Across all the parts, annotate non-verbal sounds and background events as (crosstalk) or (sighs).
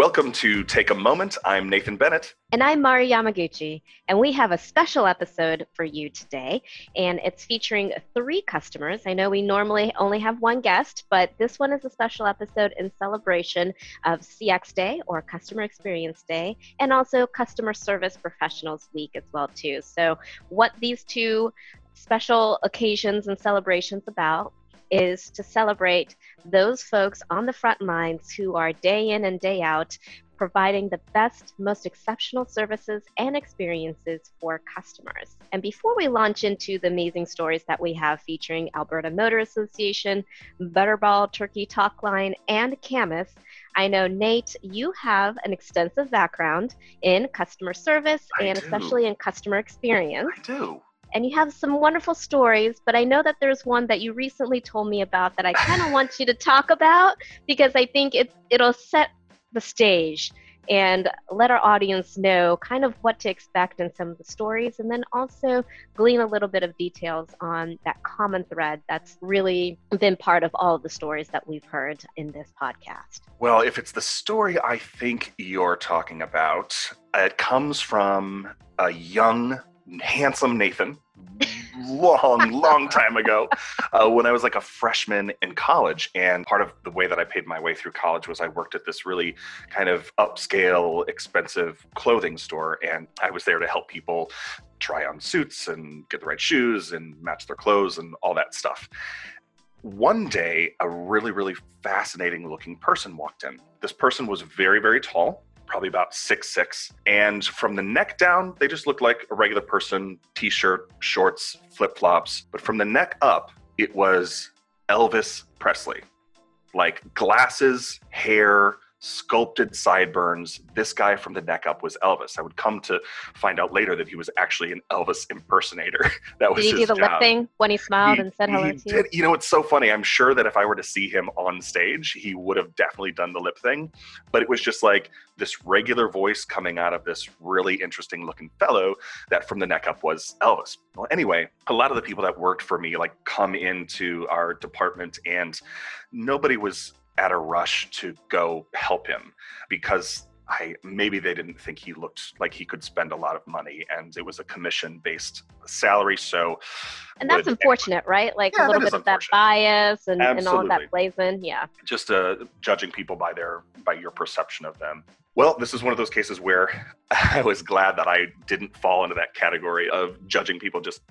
Welcome to Take a Moment. I'm Nathan Bennett. And I'm Mari Yamaguchi. And we have a special episode for you today. And it's featuring three customers. I know we normally only have one guest, but this one is a special episode in celebration of CX Day or Customer Experience Day, and also Customer Service Professionals Week as well, too. So what these two special occasions and celebrations about is to celebrate those folks on the front lines who are day in and day out providing the best, most exceptional services and experiences for customers. And before we launch into the amazing stories that we have featuring Alberta Motor Association, Butterball Turkey Talk Line, and Camus, I know, Nate, you have an extensive background in customer service I and do. especially in customer experience I do. And you have some wonderful stories, but I know that there's one that you recently told me about that I kind of (sighs) want you to talk about because I think it it'll set the stage and let our audience know kind of what to expect in some of the stories and then also glean a little bit of details on that common thread that's really been part of all of the stories that we've heard in this podcast. Well, if it's the story I think you're talking about, it comes from a young, handsome Nathan. long, long time ago, (laughs) uh, when I was like a freshman in college. And part of the way that I paid my way through college was I worked at this really kind of upscale, expensive clothing store. And I was there to help people try on suits and get the right shoes and match their clothes and all that stuff. One day, a really, really fascinating looking person walked in. This person was very, very tall, probably about six six, and from the neck down, they just looked like a regular person: t-shirt, shorts, flip flops. But from the neck up, it was Elvis Presley, like glasses, hair, sculpted sideburns. This guy from the neck up was Elvis. I would come to find out later that he was actually an Elvis impersonator. (laughs) that was Did he do the job. lip thing when he smiled He- and said hello he to you? You know, it's so funny. I'm sure that if I were to see him on stage, he would have definitely done the lip thing. But it was just like this regular voice coming out of this really interesting looking fellow that from the neck up was Elvis. Well, anyway, a lot of the people that worked for me like come into our department and nobody was at a rush to go help him because I maybe they didn't think he looked like he could spend a lot of money and it was a commission based salary so And that's would- unfortunate, right? Like Yeah, a little bit of that bias and, and all of that plays in. Yeah. just uh, judging people by their by your perception of them. Well, this is one of those cases where (laughs) I was glad that I didn't fall into that category of judging people just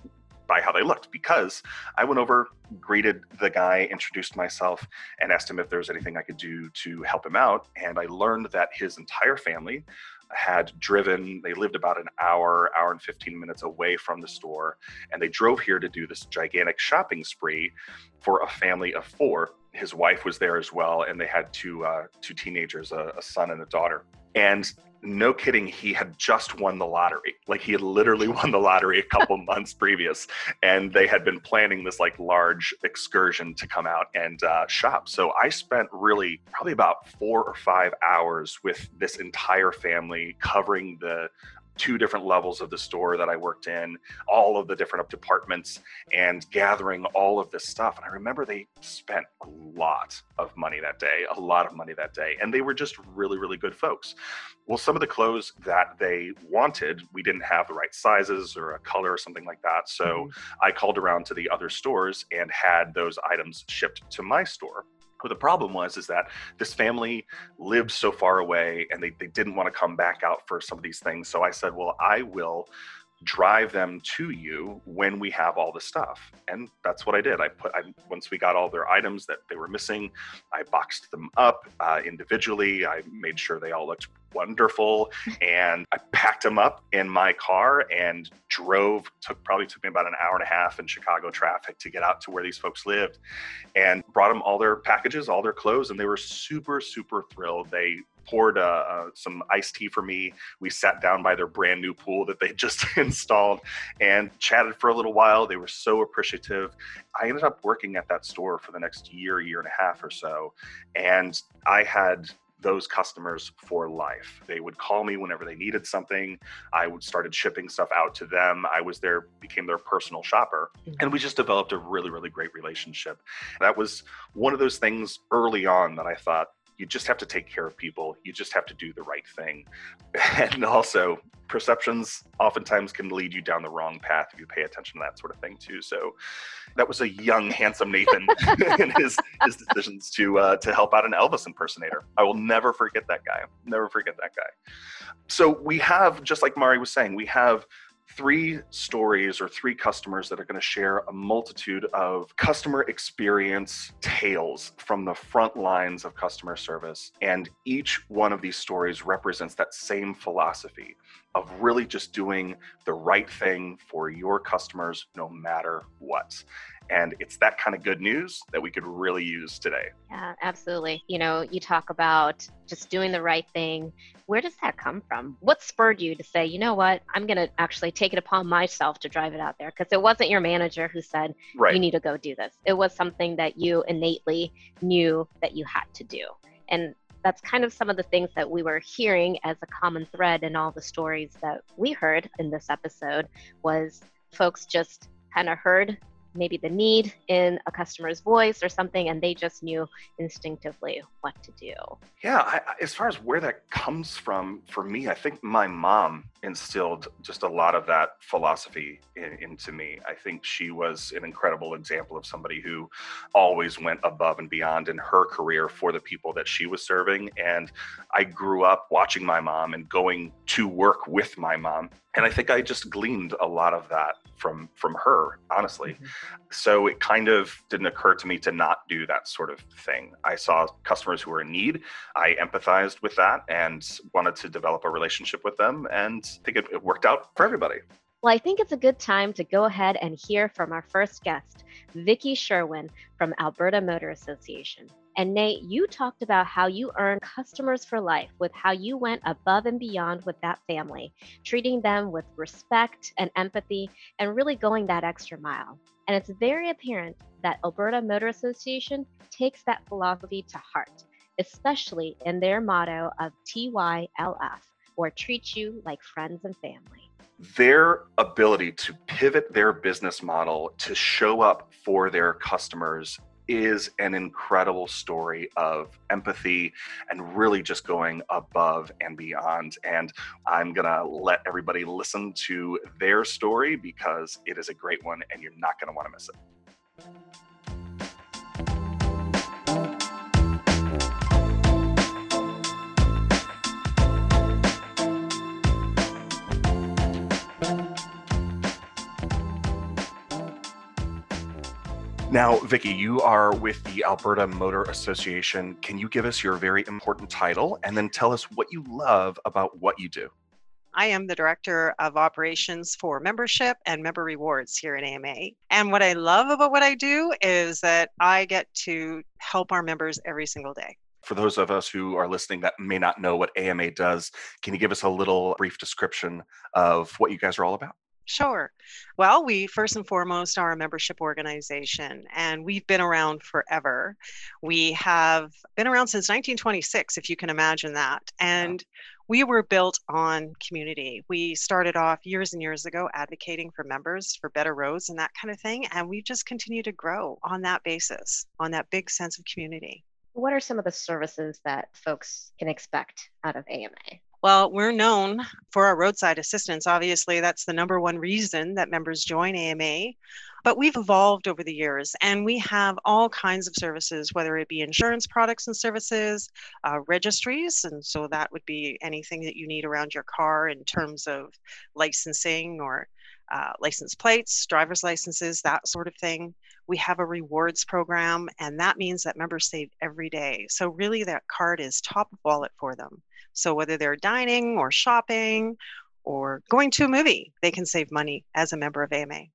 by how they looked because I went over, greeted the guy, introduced myself, and asked him if there was anything I could do to help him out. And I learned that his entire family had driven, they lived about an hour, hour and 15 minutes away from the store, and they drove here to do this gigantic shopping spree for a family of four. His wife was there as well, and they had two uh, two teenagers, a, a son and a daughter. And no kidding, he had just won the lottery. Like he had literally (laughs) won the lottery a couple (laughs) months previous, and they had been planning this like large excursion to come out and uh, shop. So I spent really probably about four or five hours with this entire family covering the two different levels of the store that I worked in, all of the different departments, and gathering all of this stuff. And I remember they spent a lot of money that day, a lot of money that day. And they were just really, really good folks. Well, some of the clothes that they wanted, we didn't have the right sizes or a color or something like that. So mm-hmm. I called around to the other stores and had those items shipped to my store. The problem was is that this family lived so far away and they, they didn't want to come back out for some of these things. So I said, well, I will drive them to you when we have all the stuff. And that's what i did. I put I, once we got all their items that they were missing i boxed them up uh, individually. I made sure they all looked wonderful and i packed them up in my car and drove took probably took me about an hour and a half in chicago traffic to get out to where these folks lived and brought them all their packages all their clothes and they were super super thrilled they poured uh, uh, some iced tea for me we sat down by their brand new pool that they (laughs) just (laughs) installed and chatted for a little while. They were so appreciative. I ended up working at that store for the next year, year and a half or so. And I had those customers for life. They would call me whenever they needed something. I would started shipping stuff out to them. I was their became their personal shopper. Mm-hmm. And we just developed a really, really great relationship. That was one of those things early on that I thought, you just have to take care of people. You just have to do the right thing. (laughs) And also, perceptions oftentimes can lead you down the wrong path if you pay attention to that sort of thing too. So, that was a young, handsome Nathan (laughs) (laughs) in his his decisions to uh, to help out an Elvis impersonator. I will never forget that guy. Never forget that guy. So we have, just like Mari was saying, we have three stories or three customers that are going to share a multitude of customer experience tales from the front lines of customer service. And each one of these stories represents that same philosophy of really just doing the right thing for your customers no matter what. And it's that kind of good news that we could really use today. Yeah, absolutely. You know, you talk about just doing the right thing. Where does that come from? What spurred you to say, you know what, I'm going to actually take it upon myself to drive it out there? Because it wasn't your manager who said, right. you need to go do this. It was something that you innately knew that you had to do. And that's kind of some of the things that we were hearing as a common thread in all the stories that we heard in this episode was folks just kind of heard maybe the need in a customer's voice or something, and they just knew instinctively what to do. Yeah, I, as far as where that comes from, for me, I think my mom instilled just a lot of that philosophy in, into me. I think she was an incredible example of somebody who always went above and beyond in her career for the people that she was serving. And I grew up watching my mom and going to work with my mom and i think i just gleaned a lot of that from from her honestly mm-hmm. so it kind of didn't occur to me to not do that sort of thing i saw customers who were in need i empathized with that and wanted to develop a relationship with them and I think it, it worked out for everybody well, I think it's a good time to go ahead and hear from our first guest, Vicki Sherwin from Alberta Motor Association. And Nate, you talked about how you earn customers for life with how you went above and beyond with that family, treating them with respect and empathy and really going that extra mile. And it's very apparent that Alberta Motor Association takes that philosophy to heart, especially in their motto of TYLF, or treat you like friends and family their ability to pivot their business model to show up for their customers is an incredible story of empathy and really just going above and beyond. And I'm going to let everybody listen to their story because it is a great one and you're not going to want to miss it. Now, Vicki, you are with the Alberta Motor Association. Can you give us your very important title and then tell us what you love about what you do? I am the Director of Operations for Membership and Member Rewards here at AMA. And what I love about what I do is that I get to help our members every single day. For those of us who are listening that may not know what AMA does, can you give us a little brief description of what you guys are all about? Sure. Well, we first and foremost are a membership organization and we've been around forever. We have been around since 1926, if you can imagine that. And we were built on community. We started off years and years ago advocating for members for better roads and that kind of thing. And we just continue to grow on that basis, on that big sense of community. What are some of the services that folks can expect out of AMA? Well, we're known for our roadside assistance. Obviously, that's the number one reason that members join AMA. But we've evolved over the years and we have all kinds of services, whether it be insurance products and services, uh, registries. And so that would be anything that you need around your car in terms of licensing or uh, license plates, driver's licenses, that sort of thing. We have a rewards program, and that means that members save every day. So, really, that card is top of wallet for them. So whether they're dining or shopping or going to a movie, they can save money as a member of AMA.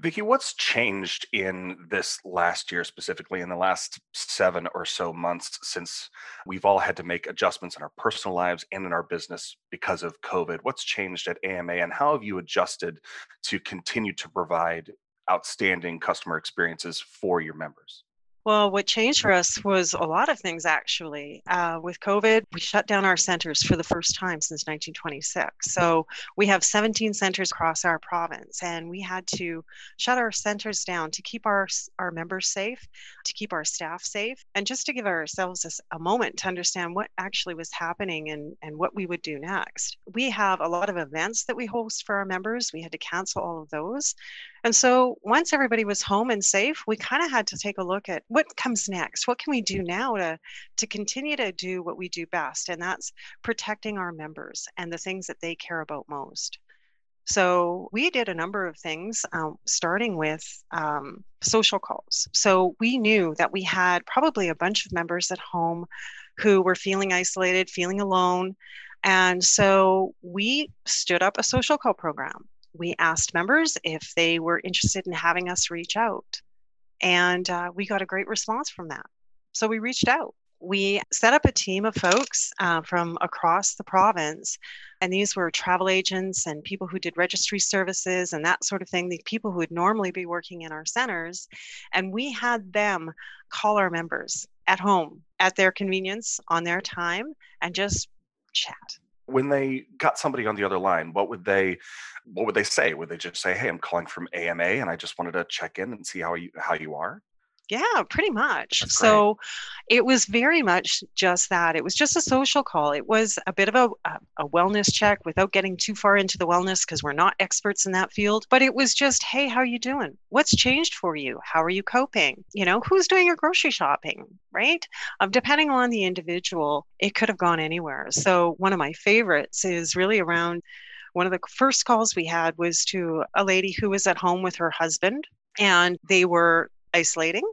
Vicki, what's changed in this last year, specifically in the last seven or so months, since we've all had to make adjustments in our personal lives and in our business because of COVID? What's changed at AMA, and how have you adjusted to continue to provide outstanding customer experiences for your members? Well, what changed for us was a lot of things actually. Uh, with COVID, we shut down our centers for the first time since 1926. So we have 17 centers across our province, and we had to shut our centers down to keep our, our members safe, to keep our staff safe, and just to give ourselves a, a moment to understand what actually was happening and, and what we would do next. We have a lot of events that we host for our members. We had to cancel all of those. And so once everybody was home and safe, we kind of had to take a look at what comes next. What can we do now to, to continue to do what we do best? And that's protecting our members and the things that they care about most. So we did a number of things, um, starting with um, social calls. So we knew that we had probably a bunch of members at home who were feeling isolated, feeling alone. And so we stood up a social call program we asked members if they were interested in having us reach out. And uh, we got a great response from that. So we reached out. We set up a team of folks uh, from across the province. And these were travel agents and people who did registry services and that sort of thing, the people who would normally be working in our centers. And we had them call our members at home at their convenience on their time and just chat when they got somebody on the other line what would they what would they say? Would they just say hey i'm calling from ama and i just wanted to check in and see how you how you are yeah, pretty much. So it was very much just that. It was just a social call. It was a bit of a, a, wellness check without getting too far into the wellness because we're not experts in that field. But it was just, hey, how are you doing? What's changed for you? How are you coping? You know, who's doing your grocery shopping, right? Um, depending on the individual, it could have gone anywhere. So one of my favorites is really around one of the first calls we had was to a lady who was at home with her husband and they were isolating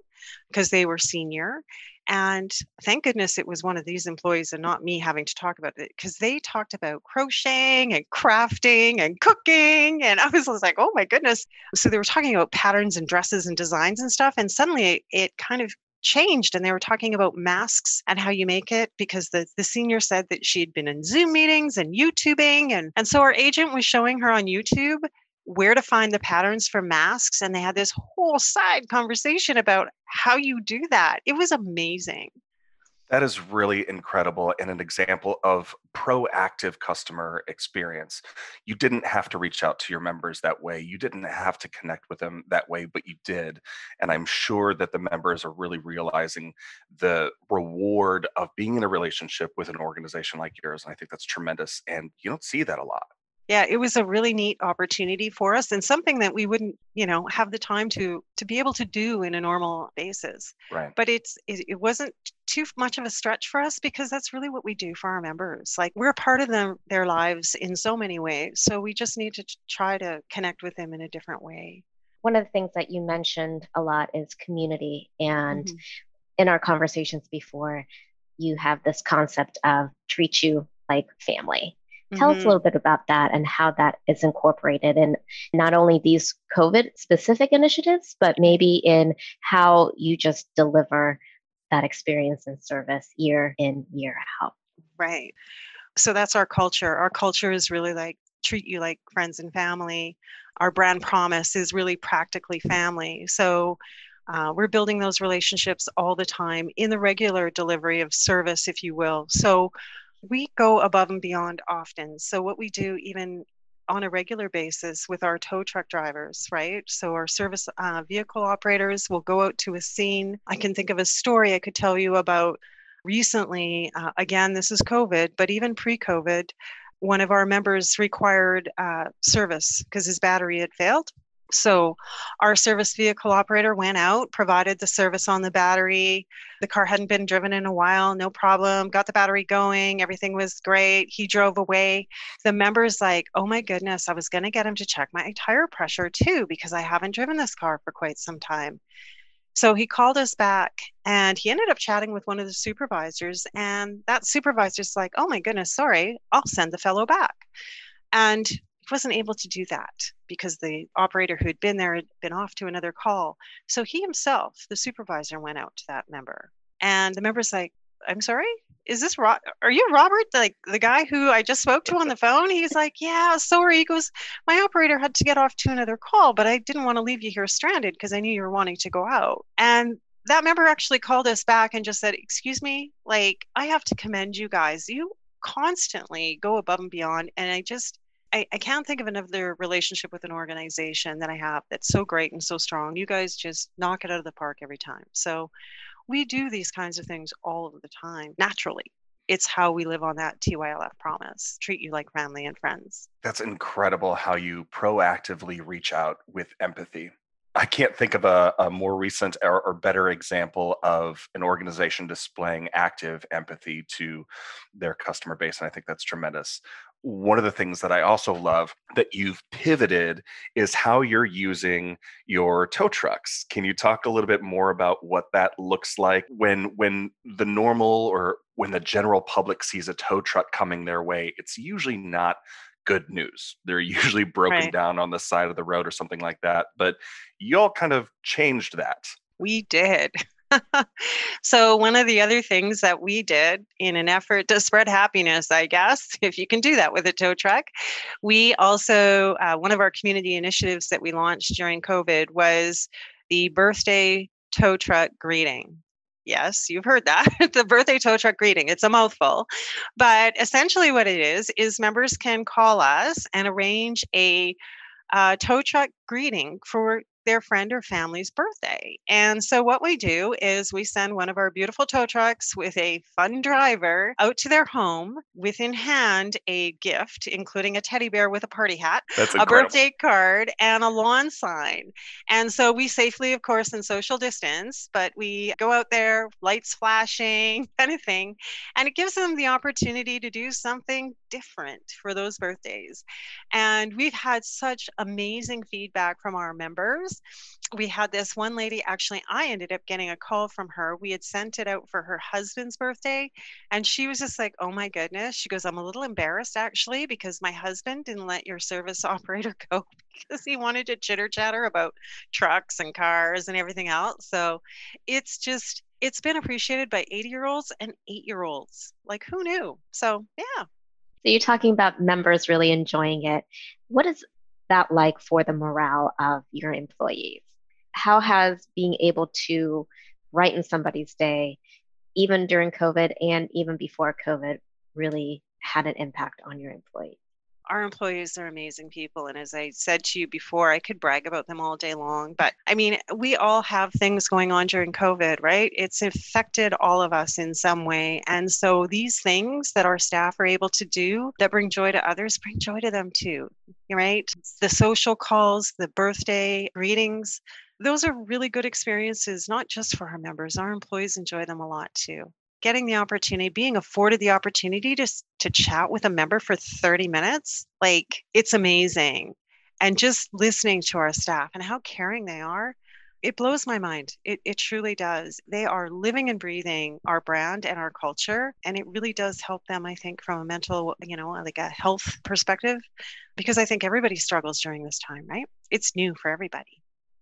because they were senior. And thank goodness it was one of these employees and not me having to talk about it because they talked about crocheting and crafting and cooking. And I was like, oh my goodness. So they were talking about patterns and dresses and designs and stuff. And suddenly it kind of changed and they were talking about masks and how you make it because the, the senior said that she'd been in zoom meetings and youtubing and, and so our agent was showing her on youtube where to find the patterns for masks. And they had this whole side conversation about how you do that. It was amazing. That is really incredible and an example of proactive customer experience. You didn't have to reach out to your members that way. You didn't have to connect with them that way, but you did. And I'm sure that the members are really realizing the reward of being in a relationship with an organization like yours. And I think that's tremendous. And you don't see that a lot yeah it was a really neat opportunity for us and something that we wouldn't you know have the time to to be able to do in a normal basis. Right. But it's it, it wasn't too much of a stretch for us because that's really what we do for our members. Like we're part of them their lives in so many ways so we just need to try to connect with them in a different way. One of the things that you mentioned a lot is community and mm-hmm. in our conversations before you have this concept of treat you like family Tell mm-hmm. us a little bit about that and how that is incorporated in not only these COVID specific initiatives, but maybe in how you just deliver that experience and service year in, year out. Right. So that's our culture. Our culture is really like treat you like friends and family. Our brand promise is really practically family. So uh, we're building those relationships all the time in the regular delivery of service, if you will. So we go above and beyond often. So, what we do, even on a regular basis with our tow truck drivers, right? So, our service uh, vehicle operators will go out to a scene. I can think of a story I could tell you about recently. Uh, again, this is COVID, but even pre COVID, one of our members required uh, service because his battery had failed. So, our service vehicle operator went out, provided the service on the battery. The car hadn't been driven in a while, no problem. Got the battery going, everything was great. He drove away. The member's like, oh my goodness, I was going to get him to check my tire pressure too, because I haven't driven this car for quite some time. So he called us back and he ended up chatting with one of the supervisors. And that supervisor's like, oh my goodness, sorry, I'll send the fellow back. And wasn't able to do that because the operator who had been there had been off to another call. So he himself, the supervisor, went out to that member. And the member's like, I'm sorry, is this Ro- are you Robert, like the guy who I just spoke to on the phone? He's like, yeah, sorry. He goes, my operator had to get off to another call, but I didn't want to leave you here stranded because I knew you were wanting to go out. And that member actually called us back and just said, Excuse me, like, I have to commend you guys. You constantly go above and beyond. And I just, I, I can't think of another relationship with an organization that I have that's so great and so strong. You guys just knock it out of the park every time. So we do these kinds of things all of the time naturally. It's how we live on that TYLF promise treat you like family and friends. That's incredible how you proactively reach out with empathy. I can't think of a, a more recent or, or, better example of an organization displaying active empathy to their customer base. And I think that's tremendous. One of the things that I also love that you've pivoted is how you're using your tow trucks. Can you talk a little bit more about what that looks like when when the normal or when the general public sees a tow truck coming their way? It's usually not good news. They're (laughs) usually broken right. down on the side of the road or something like that. But y'all kind of changed that. We did. (laughs) so, one of the other things that we did in an effort to spread happiness, I guess, (laughs) if you can do that with a tow truck, we also, uh, one of our community initiatives that we launched during COVID was the birthday tow truck greeting. Yes, you've heard that. (laughs) the birthday tow truck greeting. It's a mouthful. But essentially, what it is, is members can call us and arrange a uh, tow truck greeting for their friend or family's birthday. And so, what we do is we send one of our beautiful tow trucks with a fun driver out to their home with in hand a gift, including a teddy bear with a party hat, a birthday card, and a lawn sign. And so, we safely, of course, in social distance, but we go out there, lights flashing, (laughs) kind of thing. And it gives them the opportunity to do something different for those birthdays. And we've had such amazing feedback from our members we had this one lady actually i ended up getting a call from her. We had sent it out for her husband's birthday and she was just like oh my goodness. She goes i'm a little embarrassed actually because my husband didn't let your service (laughs) operator go because he wanted to chitter chatter about trucks and cars and everything else. So it's just it's been appreciated by 80 year olds and eight year olds like who knew? So yeah. So you're talking about members really enjoying it. What is that like for the morale of your employees? How has being able to brighten somebody's day, even during COVID and even before COVID, really had an impact on your employees? our employees are amazing people. And as I said to you before, I could brag about them all day long. But I mean, we all have things going on during COVID, right? It's affected all of us in some way. And so these things that our staff are able to do that bring joy to others, bring joy to them too, right? The social calls, the birthday greetings, those are really good experiences, not just for our members. Our employees enjoy them a lot too getting the opportunity, being afforded the opportunity to to chat with a member for 30 minutes, like it's amazing. And just listening to our staff and how caring they are, it blows my mind. It, it truly does. They are living and breathing our brand and our culture. And it really does help them, I think, from a mental, you know, like a health perspective, because I think everybody struggles during this time, right? It's new for everybody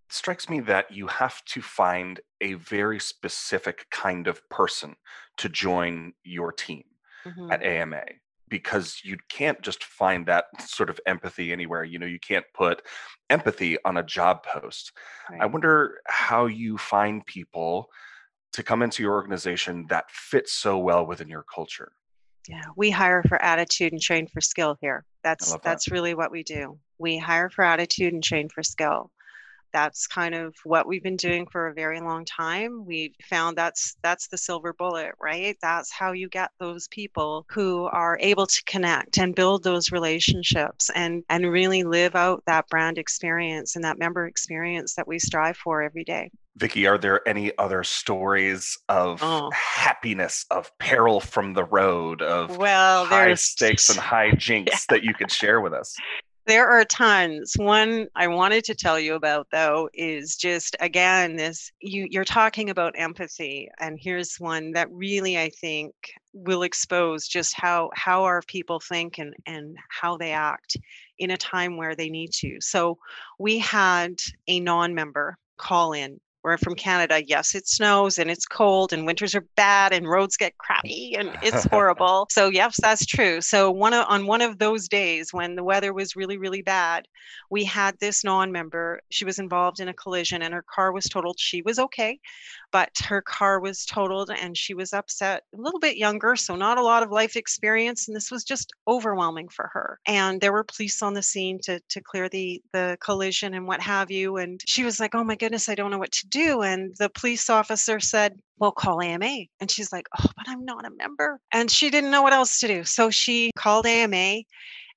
strikes me that you have to find a very specific kind of person to join your team mm-hmm. at AMA because you can't just find that sort of empathy anywhere. You know, you can't put empathy on a job post. Right. I wonder how you find people to come into your organization that fits so well within your culture. Yeah, we hire for attitude and train for skill here. That's that. that's really what we do. We hire for attitude and train for skill that's kind of what we've been doing for a very long time we found that's that's the silver bullet right that's how you get those people who are able to connect and build those relationships and and really live out that brand experience and that member experience that we strive for every day Vicki, are there any other stories of oh. happiness, of peril from the road, of well, high stakes and high (laughs) jinks yeah. that you could share with us? There are tons. One I wanted to tell you about though is just again this you you're talking about empathy and here's one that really I think will expose just how how our people think and and how they act in a time where they need to. So we had a non-member call in We're from Canada. Yes, it snows and it's cold and winters are bad and roads get (laughs) crappy and it's horrible. so yes, that's true. So one of, on one of those days when the weather was really really bad, we had this non-member. She was involved in a collision and her car was totaled. She was okay, but her car was totaled and she was upset. A little bit younger, so not a lot of life experience, and this was just overwhelming for her. And there were police on the scene to to clear the the collision and what have you. And she was like, "Oh my goodness, I don't know what to do." And the police officer said, well, call AMA. And she's like, oh, but I'm not a member. And she didn't know what else to do. So she called AMA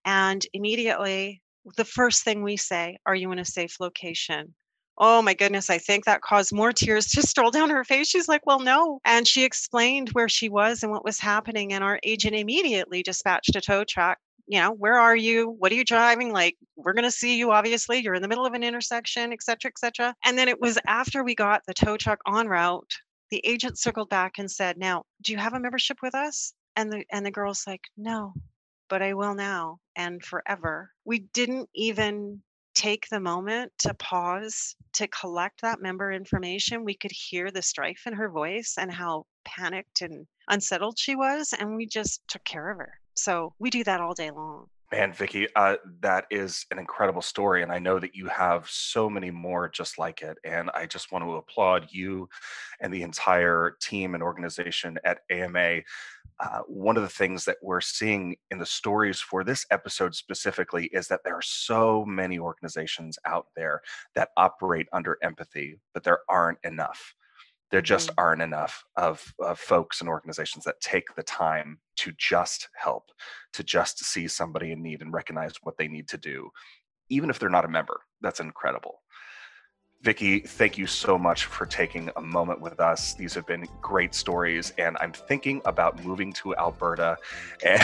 and immediately the first thing we say, are you in a safe location? Oh my goodness, I think that caused more tears to stroll down her face. She's like, Well, no. And she explained where she was and what was happening. And our agent immediately dispatched a tow truck you know, where are you? What are you driving? Like, we're going to see you, obviously. You're in the middle of an intersection, et cetera, et cetera. And then it was after we got the tow truck on route, the agent circled back and said, Now, do you have a membership with us? And the and the girl's like, No, but I will now and forever. We didn't even take the moment to pause to collect that member information. We could hear the strife in her voice and how panicked and unsettled she was. And we just took care of her. So we do that all day long. Man, Vicki, uh, that is an incredible story. And I know that you have so many more just like it. And I just want to applaud you and the entire team and organization at AMA. Uh, one of the things that we're seeing in the stories for this episode specifically is that there are so many organizations out there that operate under empathy, but there aren't enough there just mm-hmm. aren't enough of, of, folks and organizations that take the time to just help to just see somebody in need and recognize what they need to do even if they're not a member that's incredible Vicki, thank you so much for taking a moment with us. These have been great stories, and I'm thinking about moving to Alberta. (laughs) And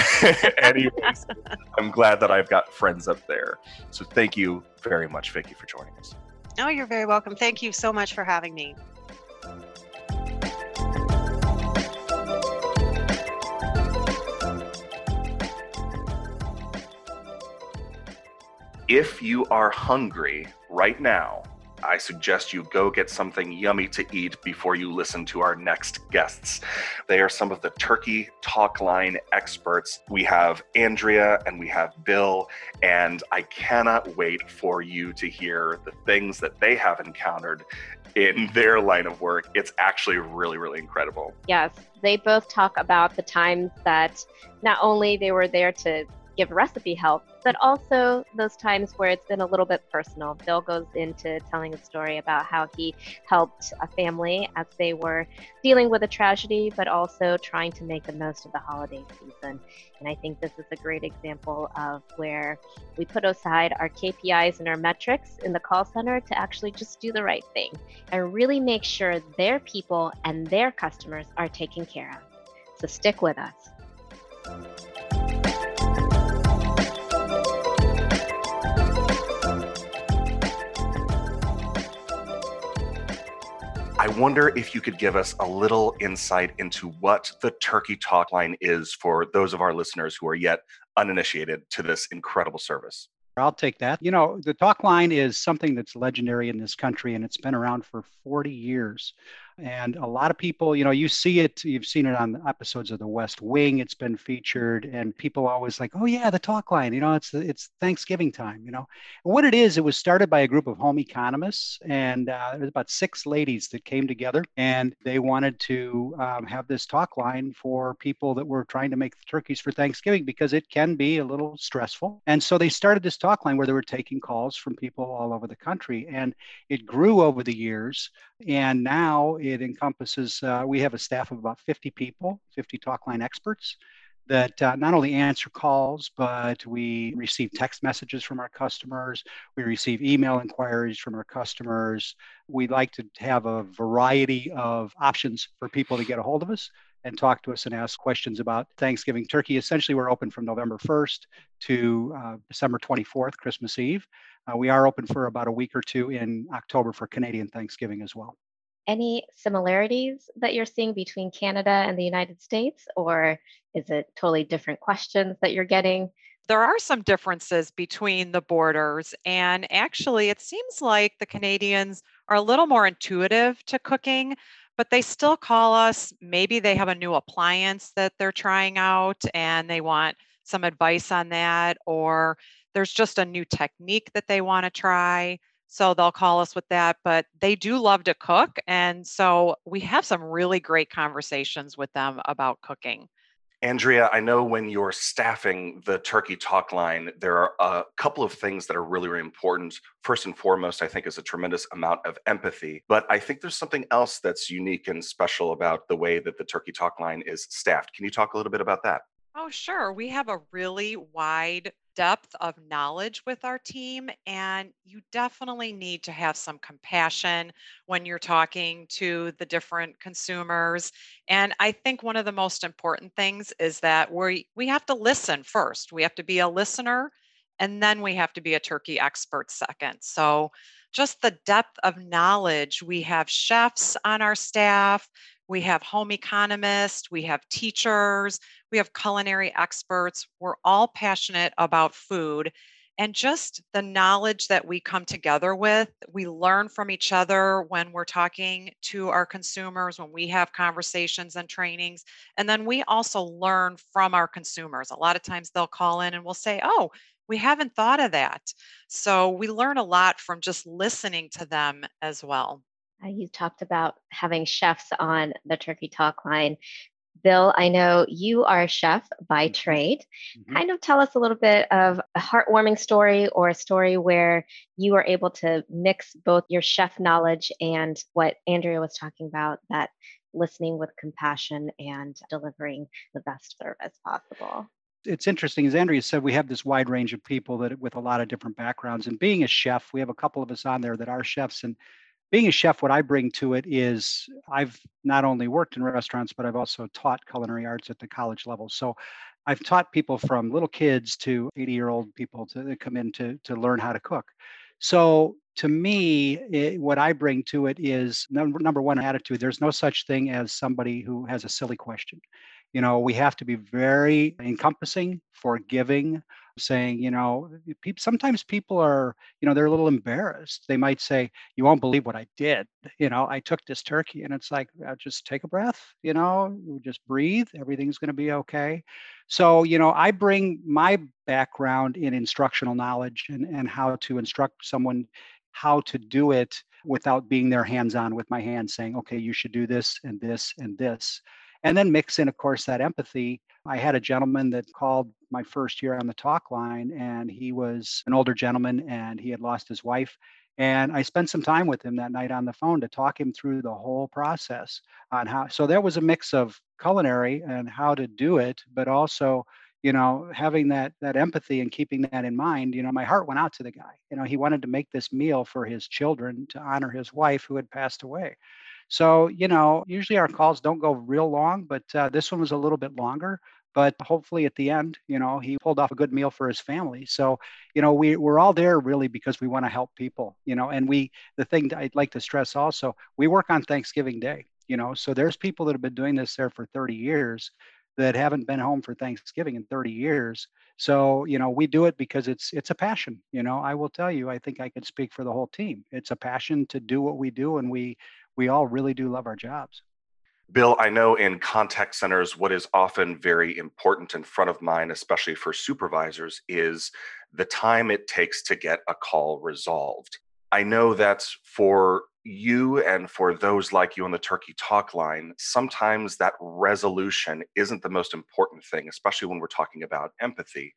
anyways, (laughs) I'm glad that I've got friends up there. So thank you very much, Vicki, for joining us. Oh, you're very welcome. Thank you so much for having me. If you are hungry right now, I suggest you go get something yummy to eat before you listen to our next guests. They are some of the Turkey Talk Line experts. We have Andrea and we have Bill, and I cannot wait for you to hear the things that they have encountered in their line of work. It's actually really, really incredible. Yes, they both talk about the times that not only they were there to give recipe help, but also those times where it's been a little bit personal. Bill goes into telling a story about how he helped a family as they were dealing with a tragedy, but also trying to make the most of the holiday season. And I think this is a great example of where we put aside our KPIs and our metrics in the call center to actually just do the right thing and really make sure their people and their customers are taken care of. So stick with us. I wonder if you could give us a little insight into what the Turkey Talk line is for those of our listeners who are yet uninitiated to this incredible service. I'll take that. You know, the talk line is something that's legendary in this country and it's been around for 40 years. And a lot of people, you know, you see it, you've seen it on episodes of The West Wing. It's been featured, and people always like, oh yeah, the talk line. You know, it's it's Thanksgiving time. You know, and what it is, it was started by a group of home economists, and uh, there's about six ladies that came together, and they wanted to um, have this talk line for people that were trying to make turkeys for Thanksgiving because it can be a little stressful. And so they started this talk line where they were taking calls from people all over the country, and it grew over the years, and now it encompasses, uh, we have a staff of about 50 people, 50 talkline experts that uh, not only answer calls, but we receive text messages from our customers. We receive email inquiries from our customers. We like to have a variety of options for people to get a hold of us and talk to us and ask questions about Thanksgiving turkey. Essentially, we're open from November 1st to uh, December 24th, Christmas Eve. Uh, we are open for about a week or two in October for Canadian Thanksgiving as well any similarities that you're seeing between Canada and the United States, or is it totally different questions that you're getting? there are some differences between the borders. And actually, it seems like the Canadians are a little more intuitive to cooking, but they still call us. Maybe they have a new appliance that they're trying out and they want some advice on that, or there's just a new technique that they want to try. So they'll call us with that, but they do love to cook. And so we have some really great conversations with them about cooking. Andrea, I know when you're staffing the Turkey Talk line, there are a couple of things that are really, really important. First and foremost, I think is a tremendous amount of empathy. But I think there's something else that's unique and special about the way that the Turkey Talk line is staffed. Can you talk a little bit about that? Oh, sure. We have a really wide depth of knowledge with our team, and you definitely need to have some compassion when you're talking to the different consumers. And I think one of the most important things is that we we have to listen first. We have to be a listener, and then we have to be a turkey expert second. So just the depth of knowledge. We have chefs on our staff. We have home economists, we have teachers, we have culinary experts. We're all passionate about food. And just the knowledge that we come together with, we learn from each other when we're talking to our consumers, when we have conversations and trainings. And then we also learn from our consumers. A lot of times they'll call in and we'll say, Oh, we haven't thought of that. So we learn a lot from just listening to them as well. Uh, you talked about having chefs on the Turkey Talk line. Bill, I know you are a chef by mm-hmm. trade. Mm-hmm. Kind of tell us a little bit of a heartwarming story or a story where you were able to mix both your chef knowledge and what Andrea was talking about that listening with compassion and delivering the best service possible. It's interesting, as Andrea said, we have this wide range of people that with a lot of different backgrounds. And being a chef, we have a couple of us on there that are chefs, and being a chef, what I bring to it is I've not only worked in restaurants, but I've also taught culinary arts at the college level. So I've taught people from little kids to 80 year old people to come in to, to learn how to cook. So to me, it, what I bring to it is number, number one attitude. There's no such thing as somebody who has a silly question. You know, we have to be very encompassing, forgiving, saying, you know, sometimes people are, you know, they're a little embarrassed. They might say, you won't believe what I did. You know, I took this turkey and it's like, just take a breath, you know, just breathe. Everything's going to be okay. So, you know, I bring my background in instructional knowledge and, and how to instruct someone how to do it without being there hands on with my hands saying, okay, you should do this and this and this. And then mix in, of course, that empathy I had a gentleman that called my first year on the talk line, and he was an older gentleman and he had lost his wife. And I spent some time with him that night on the phone to talk him through the whole process on how. So there was a mix of culinary and how to do it, but also, you know, having that that empathy and keeping that in mind. You know, my heart went out to the guy. You know, he wanted to make this meal for his children to honor his wife who had passed away. So, you know, usually our calls don't go real long, but uh, this one was a little bit longer. But hopefully at the end, you know, he pulled off a good meal for his family. So, you know, we, we're all there really because we want to help people, you know, and we, the thing I'd like to stress also, we work on Thanksgiving Day, you know, so there's people that have been doing this there for 30 years that haven't been home for Thanksgiving in 30 years. So, you know, we do it because it's it's a passion. You know, I will tell you, I think I could speak for the whole team. It's a passion to do what we do and we we all really do love our jobs. Bill, I know in contact centers, what is often very important and front of mind, especially for supervisors, is the time it takes to get a call resolved. I know that for you and for those like you on the Turkey Talk line, sometimes that resolution isn't the most important thing, especially when we're talking about empathy.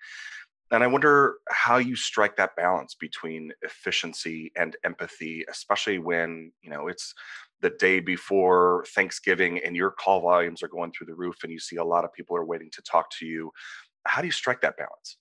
And I wonder how you strike that balance between efficiency and empathy, especially when, you know, it's the day before Thanksgiving and your call volumes are going through the roof and you see a lot of people are waiting to talk to you. How do you strike that balance?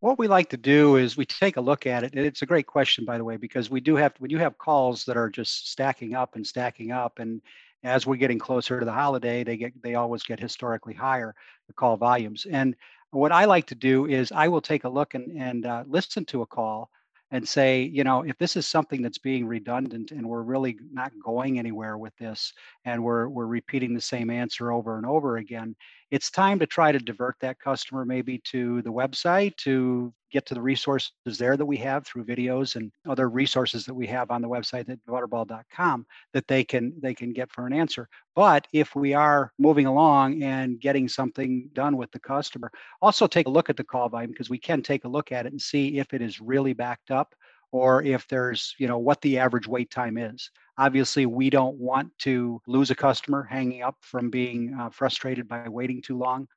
What we like to do is we take a look at it. And it's a great question, by the way, because we do have, when you have calls that are just stacking up and stacking up, and as we're getting closer to the holiday, they get, they always get historically higher, the call volumes. And what I like to do is I will take a look and, and uh, listen to a call and say, you know, if this is something that's being redundant and we're really not going anywhere with this and we're we're repeating the same answer over and over again, it's time to try to divert that customer maybe to the website to get to the resources there that we have through videos and other resources that we have on the website at butterball.com that they can they can get for an answer. But if we are moving along and getting something done with the customer also take a look at the call volume because we can take a look at it and see if it is really backed up or if there's you know what the average wait time is obviously we don't want to lose a customer hanging up from being uh, frustrated by waiting too long.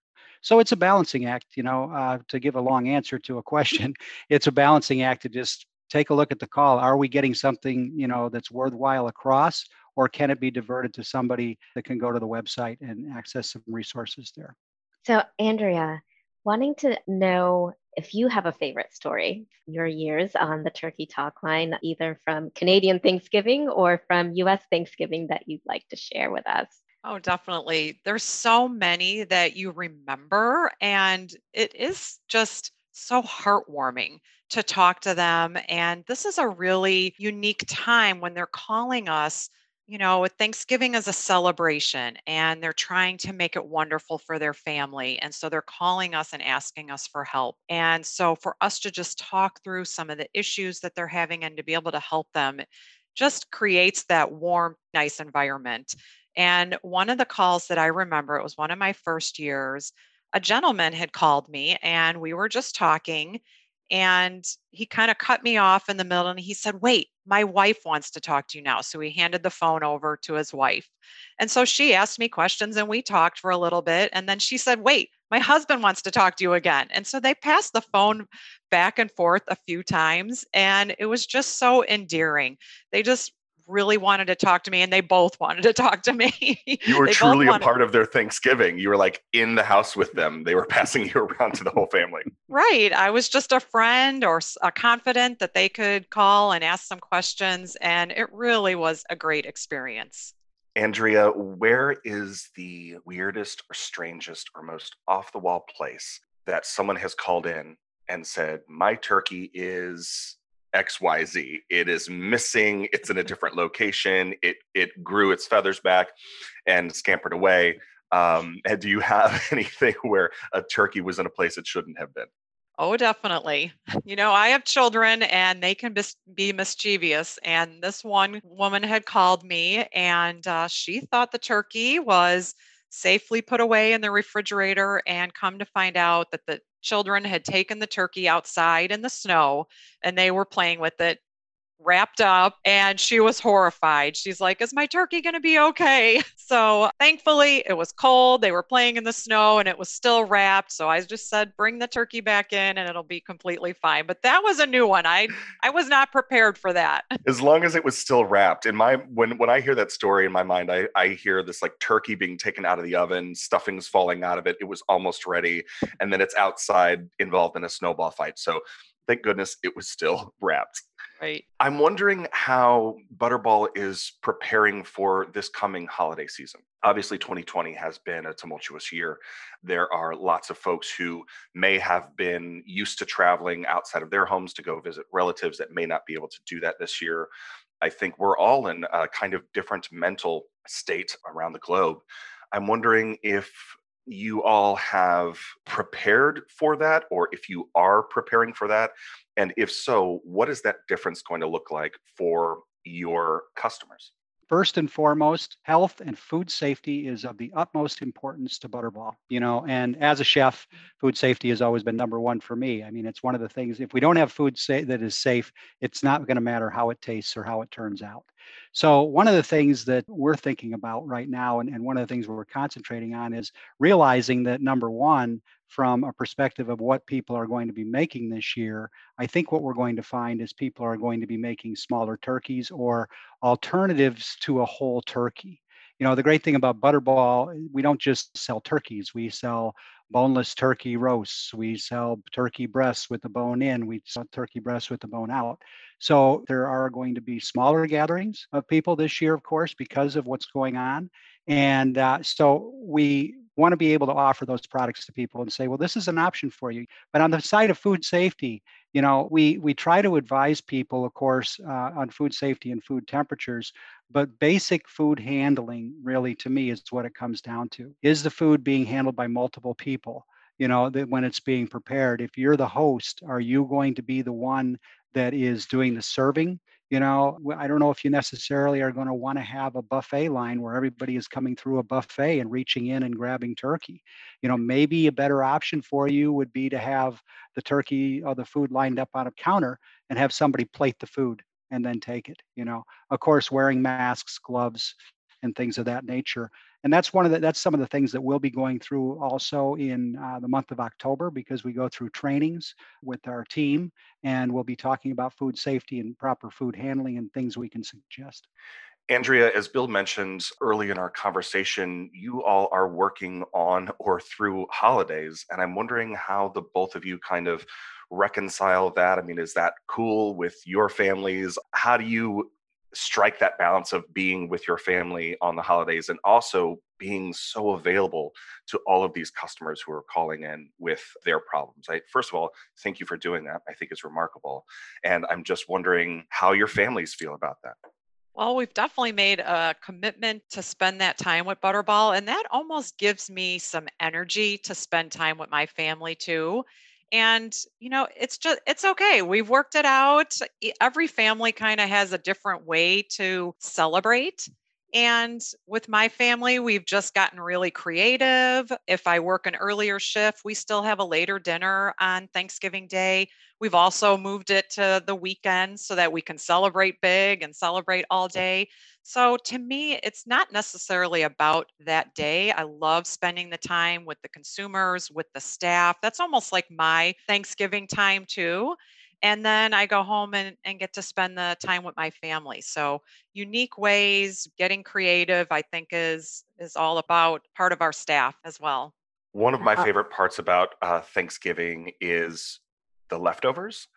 So it's a balancing act you know uh, to give a long answer to a question (laughs) it's a balancing act to just take a look at the call. Are we getting something you know that's worthwhile across or can it be diverted to somebody that can go to the website and access some resources there? So andrea wanting to know if you have a favorite story your years on the turkey talk line either from canadian thanksgiving or from us thanksgiving that you'd like to share with us Oh, definitely. There's so many that you remember, and it is just so heartwarming to talk to them. And this is a really unique time when they're calling us. You know, Thanksgiving is a celebration and they're trying to make it wonderful for their family. And so they're calling us and asking us for help. And so for us to just talk through some of the issues that they're having and to be able to help them just creates that warm, nice environment. And one of the calls that I remember, it was one of my first years, a gentleman had called me and we were just talking. And he kind of cut me off in the middle and he said, Wait, my wife wants to talk to you now. So he handed the phone over to his wife. And so she asked me questions and we talked for a little bit. And then she said, Wait, my husband wants to talk to you again. And so they passed the phone back and forth a few times. And it was just so endearing. They just really wanted to talk to me and they both wanted to talk to me. (laughs) You were truly a part of their Thanksgiving. You were like in the house with them. They were (laughs) passing you around to the whole family. Right. I was just a friend or a confidant that they could call and ask some questions. And it really was a great experience. Andrea, where is the weirdest or strangest or most off the wall place that someone has called in and said, My turkey is XYZ. It is missing, it's in a different location, it it grew its feathers back and scampered away. Um, and do you have (laughs) anything where a turkey was in a place it shouldn't have been? Oh, definitely. You know, I have children and they can be mischievous. And this one woman had called me and uh, she thought the turkey was safely put away in the refrigerator and come to find out that the children had taken the turkey outside in the snow and they were playing with it wrapped up and she was horrified. She's like, Is my turkey going to be okay? (laughs) So thankfully, it was cold. They were playing in the snow and it was still wrapped. So I just said, Bring the turkey back in and it'll be completely fine. But that was a new one. I I was not prepared for that. (laughs) As long as it was still wrapped. In my when when I hear that story in my mind, I, I hear this like turkey being taken out of the oven, stuffing's falling out of it. It was almost ready. And then it's outside involved in a snowball fight. So thank goodness it was still (laughs) wrapped. Right. I'm wondering how Butterball is preparing for this coming holiday season. Obviously, 2020 has been a tumultuous year. There are lots of folks who may have been used to traveling outside of their homes to go visit relatives that may not be able to do that this year. I think we're all in a kind of different mental state around the globe. I'm wondering if you all have prepared for that, or if you are preparing for that. And if so, what is that difference going to look like for your customers? First and foremost, health and food safety is of the utmost importance to Butterball. You know, and as a chef, food safety has always been number one for me. I mean, it's one of the things. If we don't have food sa- that is safe, it's not going to matter how it tastes or how it turns out. So, one of the things that we're thinking about right now, and, and one of the things we're concentrating on, is realizing that number one, from a perspective of what people are going to be making this year, I think what we're going to find is people are going to be making smaller turkeys or alternatives to a whole turkey. You know, the great thing about Butterball, we don't just sell turkeys, we sell boneless turkey roasts, we sell turkey breasts with the bone in, we sell turkey breasts with the bone out. So there are going to be smaller gatherings of people this year, of course, because of what's going on. And uh, so we want to be able to offer those products to people and say, well, this is an option for you. But on the side of food safety, you know, we we try to advise people, of course, uh, on food safety and food temperatures, but basic food handling really to me is what it comes down to. Is the food being handled by multiple people? You know, that when it's being prepared, if you're the host, are you going to be the one that is doing the serving? You know i don't know if you necessarily are going to want to have a buffet line where everybody is coming through a buffet and reaching in and grabbing turkey. You know maybe a better option for you would be to have the turkey or the food lined up on a counter and have somebody plate the food and then take it you know. Of course wearing masks gloves and things of that nature and that's one of the that's some of the things that we'll be going through also in uh, the month of october because we go through trainings with our team and we'll be talking about food safety and proper food handling and things we can suggest Andrea, as Bill mentioned early in our conversation, you all are working on or through holidays. And I'm wondering how the both of you kind of reconcile that. I mean, is that cool with your families? How do you strike that balance of being with your family on the holidays and also being so available to all of these customers who are calling in with their problems. I, first of all, thank you for doing that. I think it's remarkable. And I'm just wondering how your families feel about that. Well, we've definitely made a commitment to spend that time with Butterball, and that almost gives me some energy to spend time with my family too and you know it's just it's okay we've worked it out every family kind of has a different way to celebrate and with my family we've just gotten really creative if i work an earlier shift we still have a later dinner on thanksgiving day we've also moved it to the weekend so that we can celebrate big and celebrate all day so to me, it's not necessarily about that day. I love spending the time with the consumers, with the staff. That's almost like my Thanksgiving time too. And then I go home and, and get to spend the time with my family. So unique ways, getting creative, I think is is all about part of our staff as well. One of my uh favorite parts about uh, Thanksgiving is the leftovers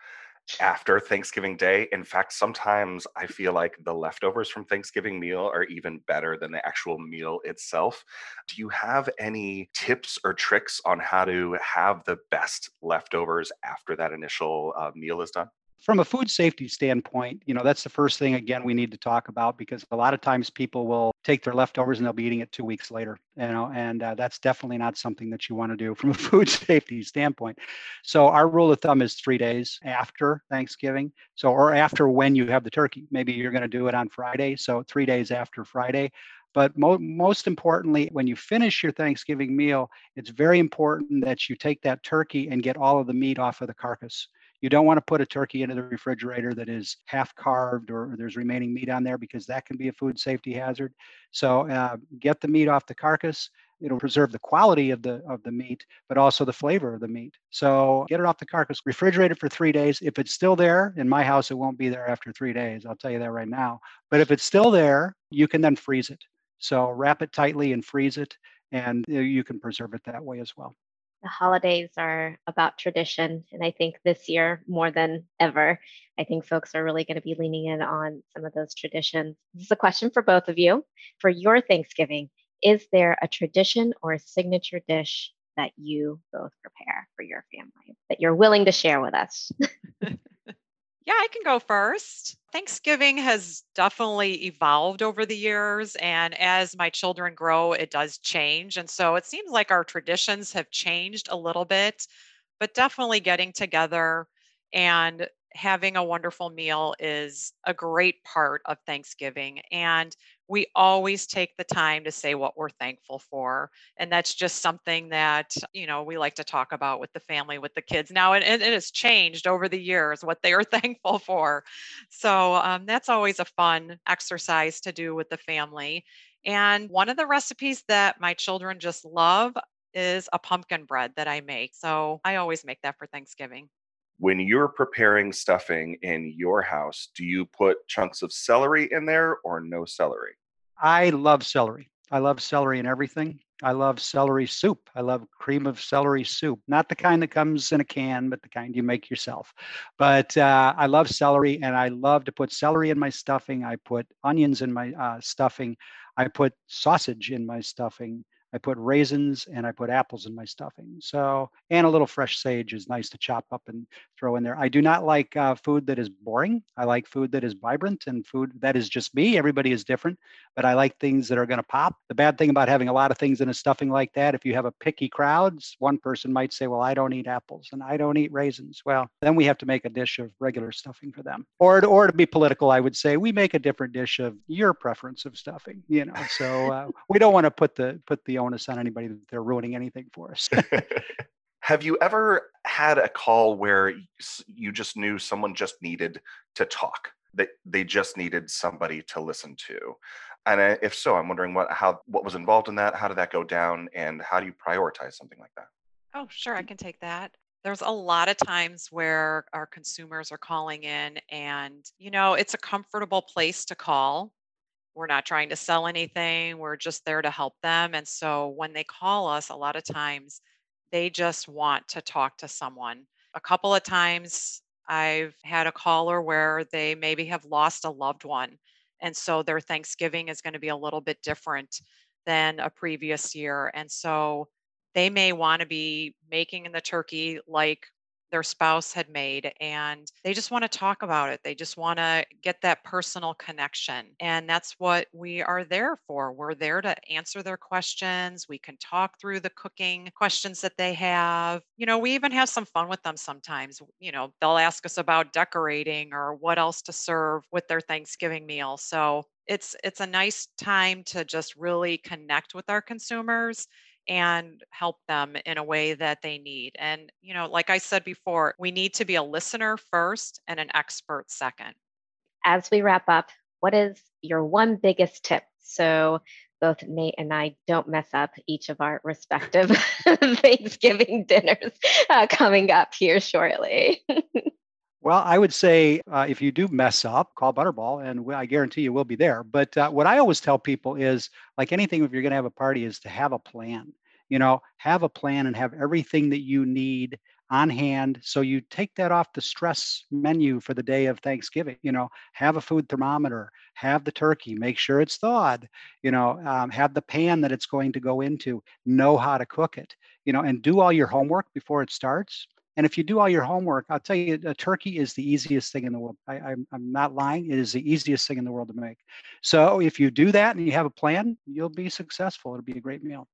after Thanksgiving Day. In fact, sometimes I feel like the leftovers from Thanksgiving meal are even better than the actual meal itself. Do you have any tips or tricks on how to have the best leftovers after that initial uh, meal is done? From a food safety standpoint, you know, that's the first thing again we need to talk about because a lot of times people will take their leftovers and they'll be eating it two weeks later, you know, and uh, that's definitely not something that you want to do from a (laughs) food safety standpoint. So our rule of thumb is three days after Thanksgiving. So or after when you have the turkey. Maybe you're going to do it on Friday, so three days after Friday. But mo- most importantly, when you finish your Thanksgiving meal, it's very important that you take that turkey and get all of the meat off of the carcass. You don't want to put a turkey into the refrigerator that is half carved or there's remaining meat on there because that can be a food safety hazard. So uh, get the meat off the carcass. It'll preserve the quality of the of the meat, but also the flavor of the meat. So get it off the carcass, refrigerate it for three days. If it's still there, in my house, it won't be there after three days. I'll tell you that right now. But if it's still there, you can then freeze it. So wrap it tightly and freeze it, and you can preserve it that way as well the holidays are about tradition. And I think this year, more than ever, I think folks are really going to be leaning in on some of those traditions. This is a question for both of you. For your Thanksgiving, is there a tradition or a signature dish that you both prepare for your family that you're willing to share with us? (laughs) Yeah, I can go first. Thanksgiving has definitely evolved over the years. And as my children grow, it does change. And so it seems like our traditions have changed a little bit, but definitely getting together and having a wonderful meal is a great part of Thanksgiving. And we always take the time to say what we're thankful for. And that's just something that, you know, we like to talk about with the family, with the kids now. And, it has changed over the years what they are (laughs) thankful for. So um, that's always a fun exercise to do with the family. And one of the recipes that my children just love is a pumpkin bread that I make. So I always make that for Thanksgiving when you're preparing stuffing in your house, do you put chunks of celery in there or no celery? I love celery. I love celery in everything. I love celery soup. I love cream of celery soup, not the kind that comes in a can, but the kind you make yourself. But uh, I love celery and I love to put celery in my stuffing. I put onions in my uh, stuffing. I put sausage in my stuffing. I put raisins and I put apples in my stuffing. So, and a little fresh sage is nice to chop up and throw in there. I do not like uh, food that is boring. I like food that is vibrant and food that is just me. Everybody is different, but I like things that are going to pop. The bad thing about having a lot of things in a stuffing like that, if you have a picky crowd, one person might say, Well, I don't eat apples and I don't eat raisins. Well, then we have to make a dish of regular stuffing for them. Or, or to be political, I would say we make a different dish of your preference of stuffing, you know. So uh, we don't want to put the put the onus on anybody that they're ruining anything for us. (laughs) (laughs) Have you ever had a call where you just knew someone just needed to talk? That they just needed somebody to listen to, and uh, if so, I'm wondering what how what was involved in that. How did that go down, and how do you prioritize something like that? Oh, sure, I can take that. There's a lot of times where our consumers are calling in, and you know, it's a comfortable place to call. We're not trying to sell anything, we're just there to help them. And so when they call us, a lot of times they just want to talk to someone. A couple of times I've had a caller where they maybe have lost a loved one. And so their Thanksgiving is going to be a little bit different than a previous year. And so they may want to be making the turkey like their spouse had made and they just want to talk about it. They just want to get that personal connection. And that's what we are there for. We're there to answer their questions. We can talk through the cooking questions that they have. You know, we even have some fun with them sometimes. You know, they'll ask us about decorating or what else to serve with their Thanksgiving meal. So it's it's a nice time to just really connect with our consumers and help them in a way that they need. And, you know, like I said before, we need to be a listener first and an expert second. As we wrap up, what is your one biggest tip? So, both Nate and I don't mess up each of our respective (laughs) Thanksgiving dinners uh, coming up here shortly. (laughs) Well, I would say uh, if you do mess up, call Butterball, and I guarantee you we'll be there. But uh, what I always tell people is, like anything, if you're going to have a party, is to have a plan. You know, have a plan and have everything that you need on hand. So you take that off the stress menu for the day of Thanksgiving. You know, have a food thermometer, have the turkey, make sure it's thawed. You know, um, have the pan that it's going to go into, know how to cook it. You know, and do all your homework before it starts and if you do all your homework, I'll tell you, a turkey is the easiest thing in the world. I, I'm, I'm not lying. It is the easiest thing in the world to make. So if you do that and you have a plan, you'll be successful. It'll be a great meal.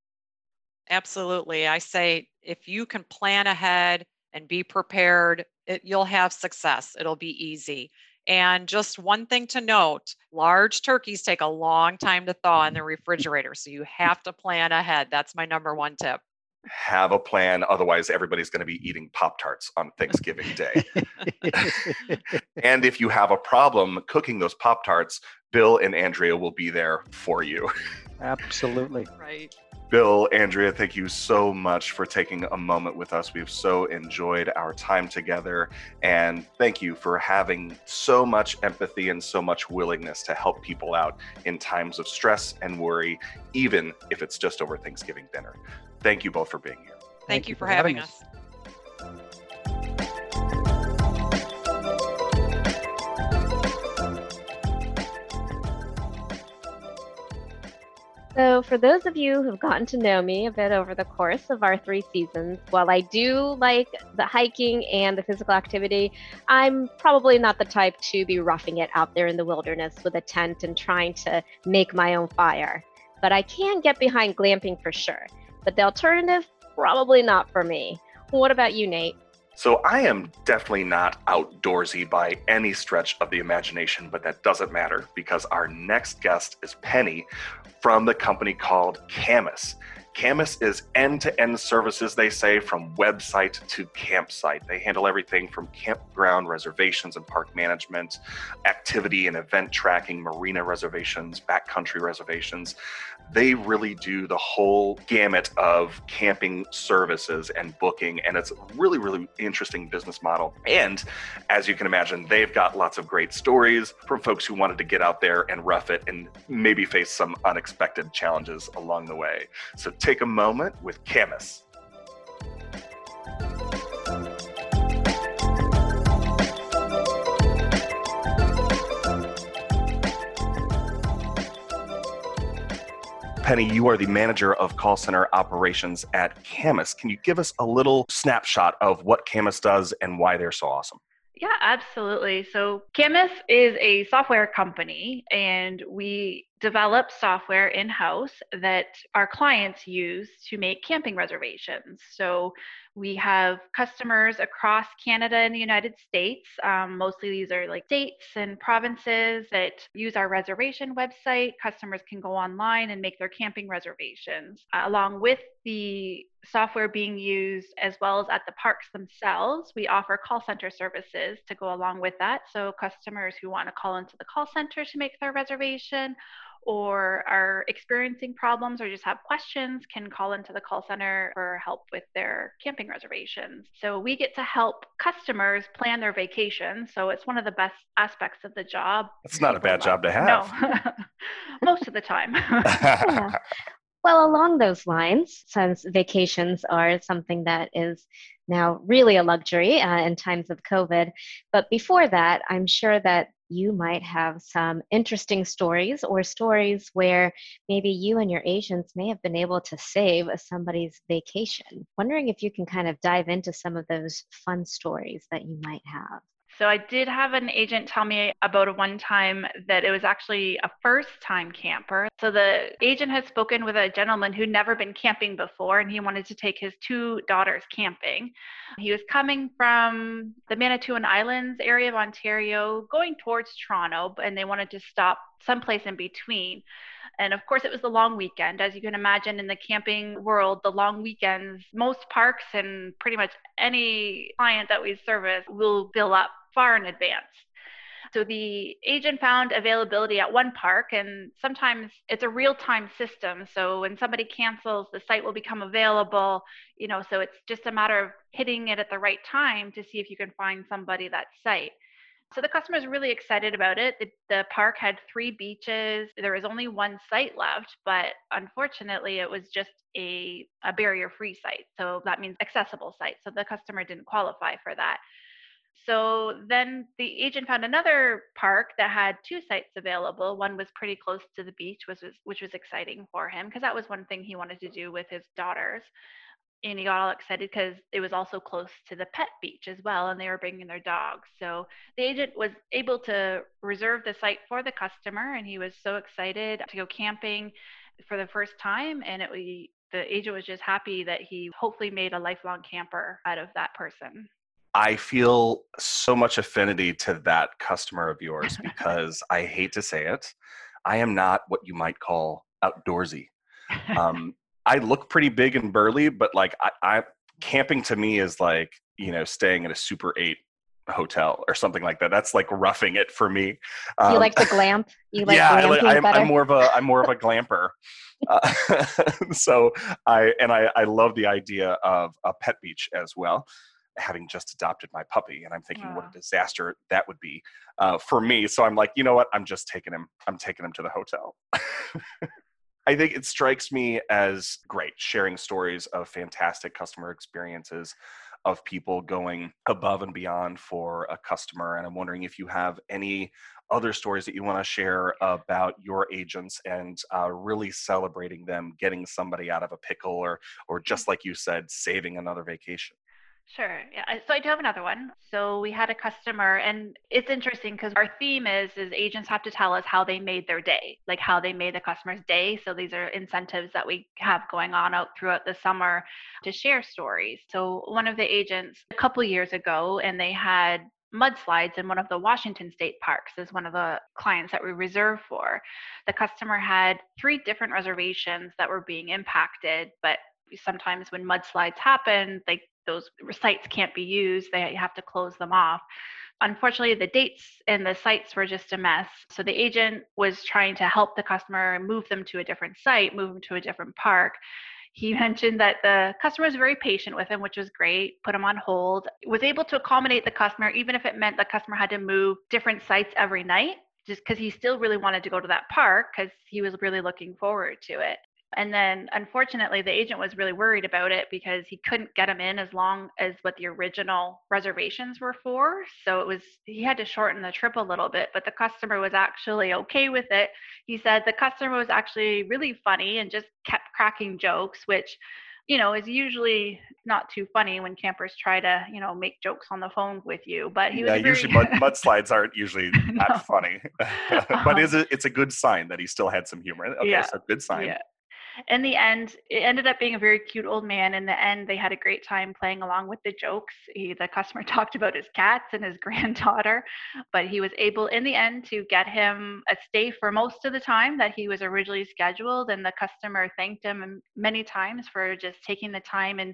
Absolutely. I say if you can plan ahead and be prepared, it, you'll have success. It'll be easy. And just one thing to note large turkeys take a long time to thaw in the refrigerator. So you have to plan ahead. That's my number one tip have a plan otherwise everybody's going to be eating pop tarts on thanksgiving day. (laughs) And if you have a problem cooking those pop tarts bill and andrea will be there for you. Absolutely. Right. Bill andrea thank you so much for taking a moment with us. We've so enjoyed our time together and thank you for having so much empathy and so much willingness to help people out in times of stress and worry even if it's just over thanksgiving dinner thank you both for being here. Thank, thank you, for, for having, having us. us. So, for those of you who've gotten to know me a bit over the course of our three seasons, while I do like the hiking and the physical activity, I'm probably not the type to be roughing it out there in the wilderness with a tent and trying to make my own fire. But I can get behind glamping for sure. But the alternative, probably not for me. What about you, Nate? So I am definitely not outdoorsy by any stretch of the imagination, but that doesn't matter because our next guest is Penny from the company called Camis. Camis is end to end services, they say, from website to campsite. They handle everything from campground reservations and park management, activity and event tracking, marina reservations, backcountry reservations they really do the whole gamut of camping services and booking. And it's a really, really interesting business model. And as you can imagine, they've got lots of great stories from folks who wanted to get out there and rough it and maybe face some unexpected challenges along the way. So take a moment with Camis. Penny, you are the manager of call center operations at Camis. Can you give us a little snapshot of what Camis does and why they're so awesome? Yeah, absolutely. So, Camis is a software company, and we develop software in house that our clients use to make camping reservations. So we have customers across Canada and the United States. Um, mostly these are like states and provinces that use our reservation website. Customers can go online and make their camping reservations. Uh, along with the software being used as well as at the parks themselves, we offer call center services to go along with that. So customers who want to call into the call center to make their reservation or are experiencing problems or just have questions can call into the call center for help with their camping reservations. So we get to help customers plan their vacation. So it's one of the best aspects of the job. It's not a bad job to have. No, (laughs) most of the time. (laughs) yeah. Well, along those lines, since vacations are something that is now really a luxury uh, in times of COVID, but before that, I'm sure that you might have some interesting stories or stories where maybe you and your agents may have been able to save somebody's vacation. Wondering if you can kind of dive into some of those fun stories that you might have. So I did have an agent tell me about a one time that it was actually a first time camper. So the agent had spoken with a gentleman who'd never been camping before and he wanted to take his two daughters camping. He was coming from the Manitoulin Islands area of Ontario going towards Toronto and they wanted to stop someplace in between. And of course, it was the long weekend. As you can imagine, in the camping world, the long weekends, most parks and pretty much any client that we service will fill up far in advance. So the agent found availability at one park, and sometimes it's a real time system. So when somebody cancels, the site will become available. You know, so it's just a matter of hitting it at the right time to see if you can find somebody that site. So the customer is really excited about it. The, the, park had three beaches. There was only one site left, but unfortunately, it was just a, a barrier free site. So that means accessible site. So the customer didn't qualify for that. So then the agent found another park that had two sites available. One was pretty close to the beach, which was which was exciting for him because that was one thing he wanted to do with his daughters. And he got all excited because it was also close to the pet beach as well and they were bringing their dogs. So the agent was able to reserve the site for the customer and he was so excited to go camping for the first time. And it the agent was just happy that he hopefully made a lifelong camper out of that person I feel so much affinity to that customer of yours (laughs) because I hate to say it, I am not what you might call outdoorsy. (laughs) Um, I look pretty big and burly, but like I, I camping to me is like you know staying at a Super Eight hotel or something like that. That's like roughing it for me. Um, you like the glamp? You (laughs) like yeah, I like, I'm, I'm, more of a I'm more of a glamper. Uh, so I and I I love the idea of a pet beach as well. Having just adopted my puppy, and I'm thinking what a disaster that would be uh, for me. So I'm like, you know what? I'm just taking him. I'm taking him to the hotel. (laughs) I think it strikes me as great sharing stories of fantastic customer experiences of people going above and beyond for a customer. And I'm wondering if you have any other stories that you want to share about your agents and uh, really celebrating them getting somebody out of a pickle or or just like you said saving another vacation Sure. Yeah. So I do have another one. So we had a customer, and it's interesting because our theme is is agents have to tell us how they made their day, like how they made the customer's day. So these are incentives that we have going on out throughout the summer to share stories. So one of the agents a couple years ago, and they had mudslides in one of the Washington state parks is one of the clients that we reserve for. The customer had three different reservations that were being impacted, but sometimes when mudslides happen, they those sites can't be used. They have to close them off. Unfortunately, the dates and the sites were just a mess. So the agent was trying to help the customer move them to a different site, move them to a different park. He (laughs) mentioned that the customer was very patient with him, which was great, put him on hold, was able to accommodate the customer, even if it meant the customer had to move different sites every night, just because he still really wanted to go to that park because he was really looking forward to it And then unfortunately, the agent was really worried about it because he couldn't get them in as long as what the original reservations were for. So it was, he had to shorten the trip a little bit, but the customer was actually okay with it. He said the customer was actually really funny and just kept cracking jokes, which you know, is usually not too funny when campers try to, you know, make jokes on the phone with you. But he was yeah, very... usually (laughs) mud, mudslides aren't usually (laughs) that no. funny, (laughs) but um, is it, it's a good sign that he still had some humor. Okay, yeah, so good sign. Yeah in the end, it ended up being a very cute old man. In the end, they had a great time playing along with the jokes. He, the customer (laughs) talked about his cats and his (laughs) granddaughter, but he was able, in the end, to get him a stay for most of the time that he was originally scheduled. And the customer thanked him many times for just taking the time and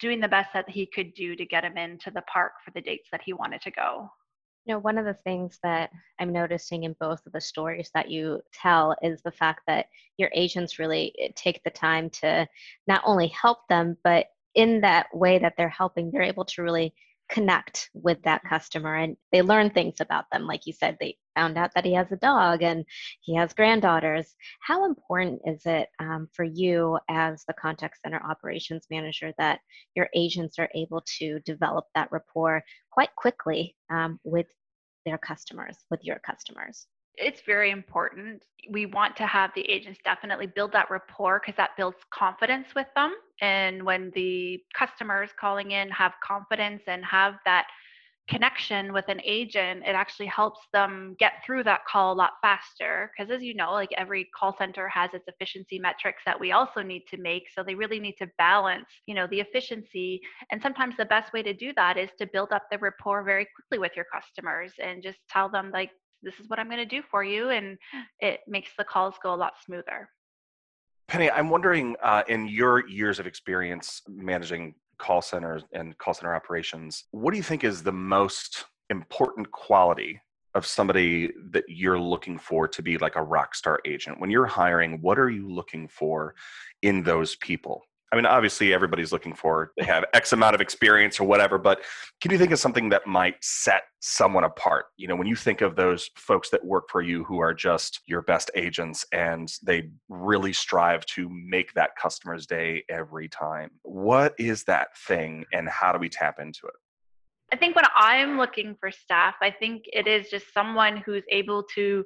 doing the best that he could do to get him into the park for the dates that he wanted to go. You know, one of the things that I'm noticing in both of the stories that you tell is the fact that your agents really eh, take the time to not only help them, but in that way that they're helping, they're able to really connect with that customer and they learn things about them. Like you said, they found out that he has a dog and he has granddaughters. How important is it um, for you as the contact center operations manager that your agents are able to develop that rapport quite quickly um, with their customers, with your customers? It's very important. We want to have the agents definitely build that rapport because that builds confidence with them. And when the customers calling in have confidence and have that connection with an agent, it actually helps them get through that call a lot faster. Because as you know, like every call center has its efficiency metrics that we also need to make. So they really need to balance, you know, the efficiency. And sometimes the best way to do that is to build up the rapport very quickly with your customers and just tell them like, this is what I'm going to do for you. And it makes the calls go a lot smoother. Penny, I'm wondering uh, in your years of experience managing call centers and call center operations, what do you think is the most important quality of somebody that you're looking for to be like a rock star agent? When you're hiring, what are you looking for in those people? I mean, obviously, everybody's looking for they have X amount of experience or whatever, but can you think of something that might set someone apart? You know, when you think of those folks that work for you who are just your best agents and they really strive to make that customer's day every time, what is that thing and how do we tap into it? I think when I'm looking for staff, I think it is just someone who's able to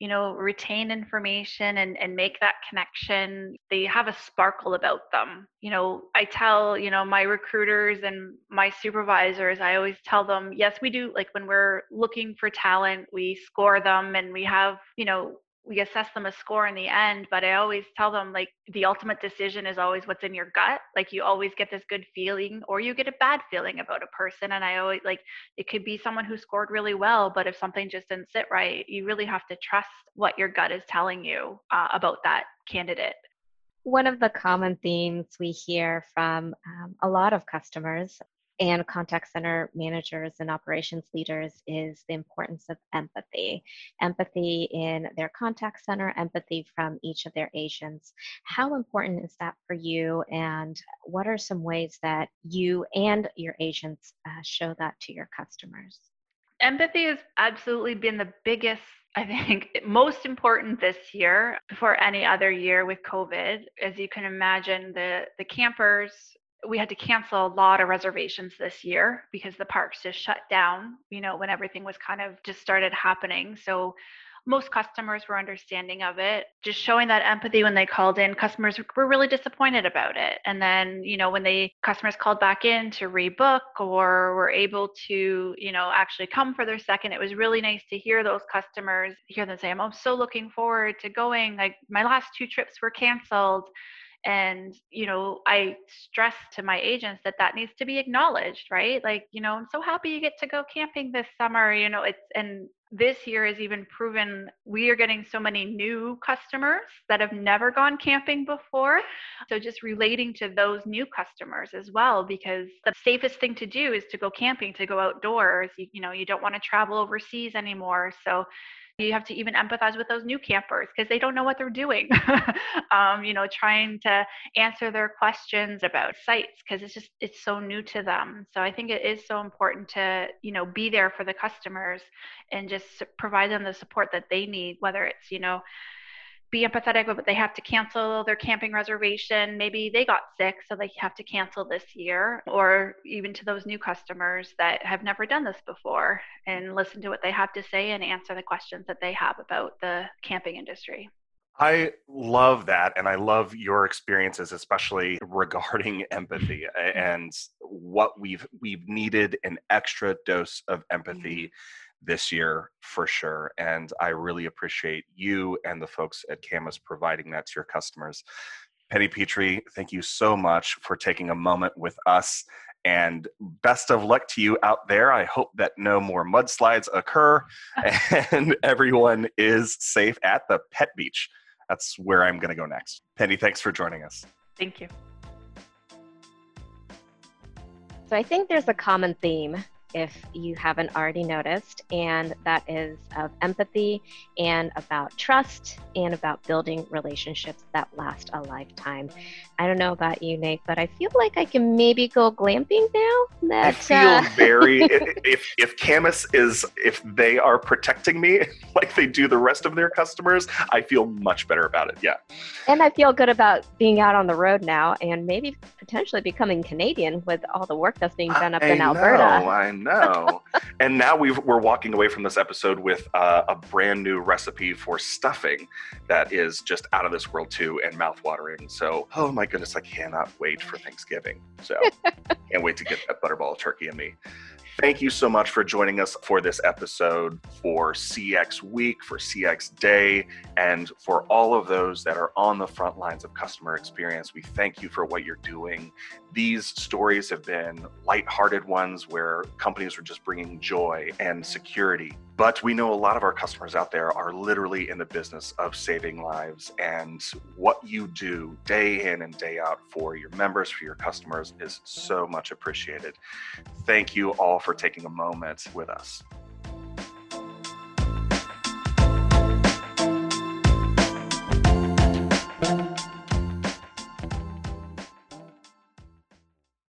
you know retain information and, and make that connection they have a sparkle about them. You know i tell you know my recruiters and my supervisors i always tell them yes we do like when we're looking for talent we score them and we have you know we assess them a score in the end but i always tell them like the ultimate decision is always what's in your gut. Like you always get this good feeling or you get a bad feeling about a person and i always like it could be someone who scored really well but if something just didn't sit right you really have to trust what your gut is telling you uh, about that candidate. One of the common themes we hear from um, a lot of customers and contact center managers and operations leaders is the importance of empathy. Empathy in their contact center, empathy from each of their agents. How important is that for you? And what are some ways that you and your agents uh, show that to your customers? Empathy has absolutely been the biggest I think (laughs) most important this year before any other year with COVID, as you can imagine, the the campers we had to cancel a lot of reservations this year because the parks just shut down, you know, when everything was kind of just started happening. So most customers were understanding of it just showing that empathy when they called in. Customers were really disappointed about it. And then you know when they customers called back in to rebook or were able to you know actually come for their second it was really nice to hear those customers hear them say i'm so looking forward to going. Like my last two trips were canceled and you know i stress to my agents that that needs to be acknowledged right like you know i'm so happy you get to go camping this summer you know it's and this year has even proven we are getting so many new customers that have never gone camping before. So, just relating to those new customers as well, because the safest thing to do is to go camping, to go outdoors. You, you know, you don't want to travel overseas anymore. So, you have to even empathize with those new campers because they don't know what they're doing. (laughs) Um, you know trying to answer their questions about sites because it's just it's so new to them. So i think it is so important to you know be there for the customers and just provide them the support that they need whether it's you know be empathetic, but they have to cancel their camping reservation. Maybe they got sick, so they have to cancel this year, or even to those new customers that have never done this before and listen to what they have to say and answer the questions that they have about the camping industry. I love that. And I love your experiences, especially regarding (laughs) empathy and what we've we've needed an extra dose of empathy mm-hmm. This year for sure. And I really appreciate you and the folks at Camis providing that to your customers. Penny Petrie, thank you so much for taking a moment with us. And best of luck to you out there. I hope that no more mudslides occur (laughs) and everyone is safe at the pet beach that's where I'm going to go next. Penny, thanks for joining us. Thank you. So I think there's a common theme if you haven't already noticed, and that is of empathy and about trust and about building relationships that last a lifetime. I don't know about you, Nate, but I feel like I can maybe go glamping now. That, I feel uh... very (laughs) if if Camis is if they are protecting me (laughs) like they do the rest of their customers, I feel much better about it. Yeah. And I feel good about being out on the road now and maybe potentially becoming Canadian with all the work that's being done up I in Alberta. Know, I know. (laughs) and now we are walking away from this episode with uh, a brand new recipe for stuffing that is just out of this world too and mouthwatering. So, oh my goodness, I cannot wait for Thanksgiving. So, (laughs) can't wait to get that butterball turkey in me. Thank you so much for joining us for this episode for CX Week, for CX Day, and for all of those that are on the front lines of customer experience. We thank you for what you're doing. These stories have been lighthearted ones where companies are just bringing joy and security but we know a lot of our customers out there are literally in the business of saving lives. And what you do day in and day out for your members, for your customers, is so much appreciated. Thank you all for taking a moment with us.